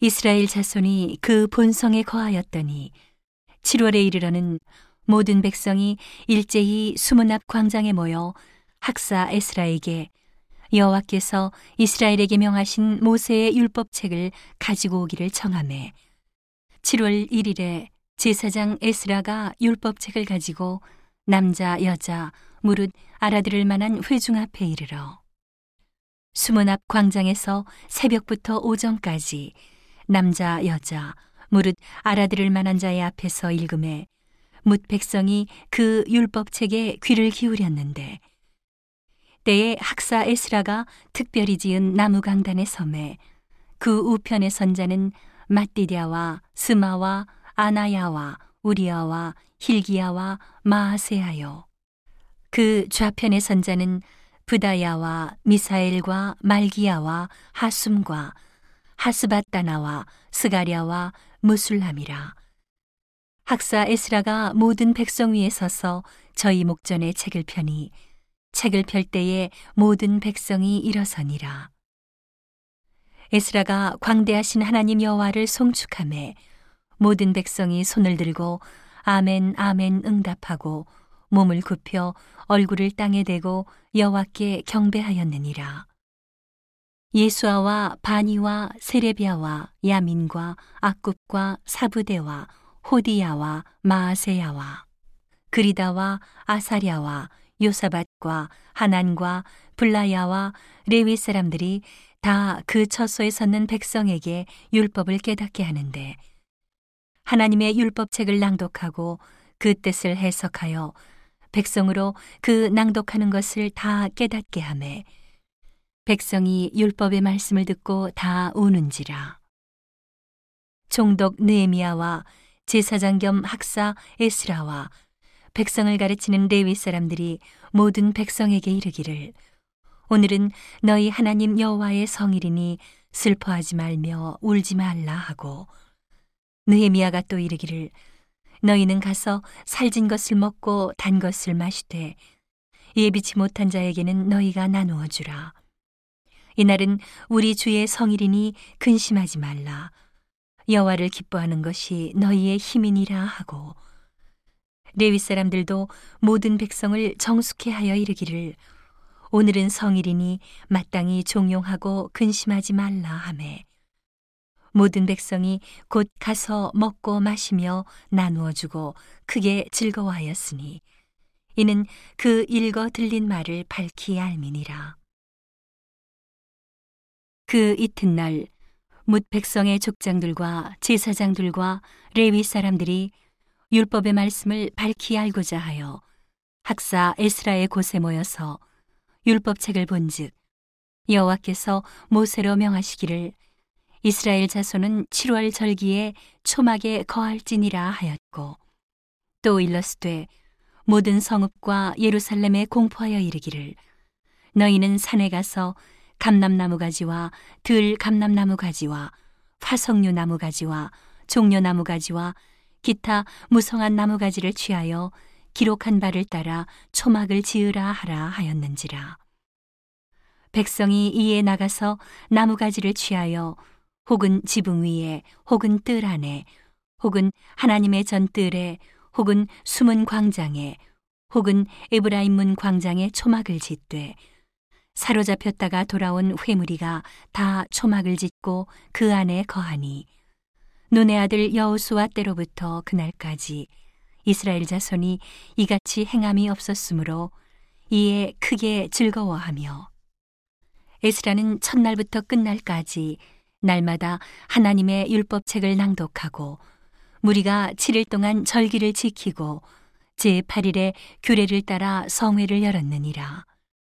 이스라엘 자손이 그 본성에 거하였더니 7월에 이르러는 모든 백성이 일제히 수문 앞 광장에 모여 학사 에스라에게 여호와께서 이스라엘에게 명하신 모세의 율법책을 가지고 오기를 청하매 7월 1일에 제사장 에스라가 율법책을 가지고 남자 여자 무릇 알아들을 만한 회중 앞에 이르러 수문 앞 광장에서 새벽부터 오전까지 남자 여자 무릇 알아들을 만한 자의 앞에서 읽음에 묻 백성이 그 율법책에 귀를 기울였는데 때에 학사 에스라가 특별히 지은 나무 강단의 섬에 그 우편의 선자는 마띠디아와 스마와 아나야와 우리아와 힐기야와 마아세하요. 그 좌편의 선자는 부다야와 미사엘과 말기야와 하숨과 하스바따나와 스가랴와 무술람이라 학사 에스라가 모든 백성 위에 서서 저희 목전에 책을 펴니 책을 펼 때에 모든 백성이 일어서니라. 에스라가 광대하신 하나님 여호와를 송축함에 모든 백성이 손을 들고 아멘 아멘 응답하고 몸을 굽혀 얼굴을 땅에 대고 여호와께 경배하였느니라. 예수아와 바니와 세레비아와 야민과 악굽과 사부대와 호디야와 마아세야와 그리다와 아사랴와 요사밭과 하난과 블라야와 레위 사람들이 다 그 처소에 섰는 백성에게 율법을 깨닫게 하는데 하나님의 율법책을 낭독하고 그 뜻을 해석하여 백성으로 그 낭독하는 것을 다 깨닫게 하매 백성이 율법의 말씀을 듣고 다 우는지라. 총독 느에미야와 제사장 겸 학사 에스라와 백성을 가르치는 레위 사람들이 모든 백성에게 이르기를 오늘은 너희 하나님 여호와의 성일이니 슬퍼하지 말며 울지 말라 하고 느헤미야가 또 이르기를 너희는 가서 살진 것을 먹고 단 것을 마시되 예비치 못한 자에게는 너희가 나누어 주라 이날은 우리 주의 성일이니 근심하지 말라. 여호와를 기뻐하는 것이 너희의 힘이니라 하고 레위 사람들도 모든 백성을 정숙해 하여 이르기를 오늘은 성일이니 마땅히 종용하고 근심하지 말라 하매 모든 백성이 곧 가서 먹고 마시며 나누어 주고 크게 즐거워하였으니 이는 그 읽어 들린 말을 밝히 알미니라 그 이튿날 뭇 백성의 족장들과 제사장들과 레위 사람들이 율법의 말씀을 밝히 알고자 하여 학사 에스라의 곳에 모여서 율법책을 본즉 여호와께서 모세로 명하시기를 이스라엘 자손은 7월 절기에 초막에 거할지니라 하였고 또 일러스되 모든 성읍과 예루살렘에 공포하여 이르기를 너희는 산에 가서 감람나무 가지와 들 감람나무 가지와 화석류 나무 가지와 종려 나무 가지와 기타 무성한 나무 가지를 취하여 기록한 바를 따라 초막을 지으라 하라 하였는지라. 백성이 이에 나가서 나무 가지를 취하여 혹은 지붕 위에 혹은 뜰 안에 혹은 하나님의 전뜰에 혹은 숨은 광장에 혹은 에브라임 문 광장에 초막을 짓되 사로잡혔다가 돌아온 회무리가 다 초막을 짓고 그 안에 거하니 눈의 아들 여호수아 때로부터 그날까지 이스라엘 자손이 이같이 행함이 없었으므로 이에 크게 즐거워하며 에스라는 첫날부터 끝날까지 날마다 하나님의 율법책을 낭독하고 무리가 7일 동안 절기를 지키고 제8일에 규례를 따라 성회를 열었느니라.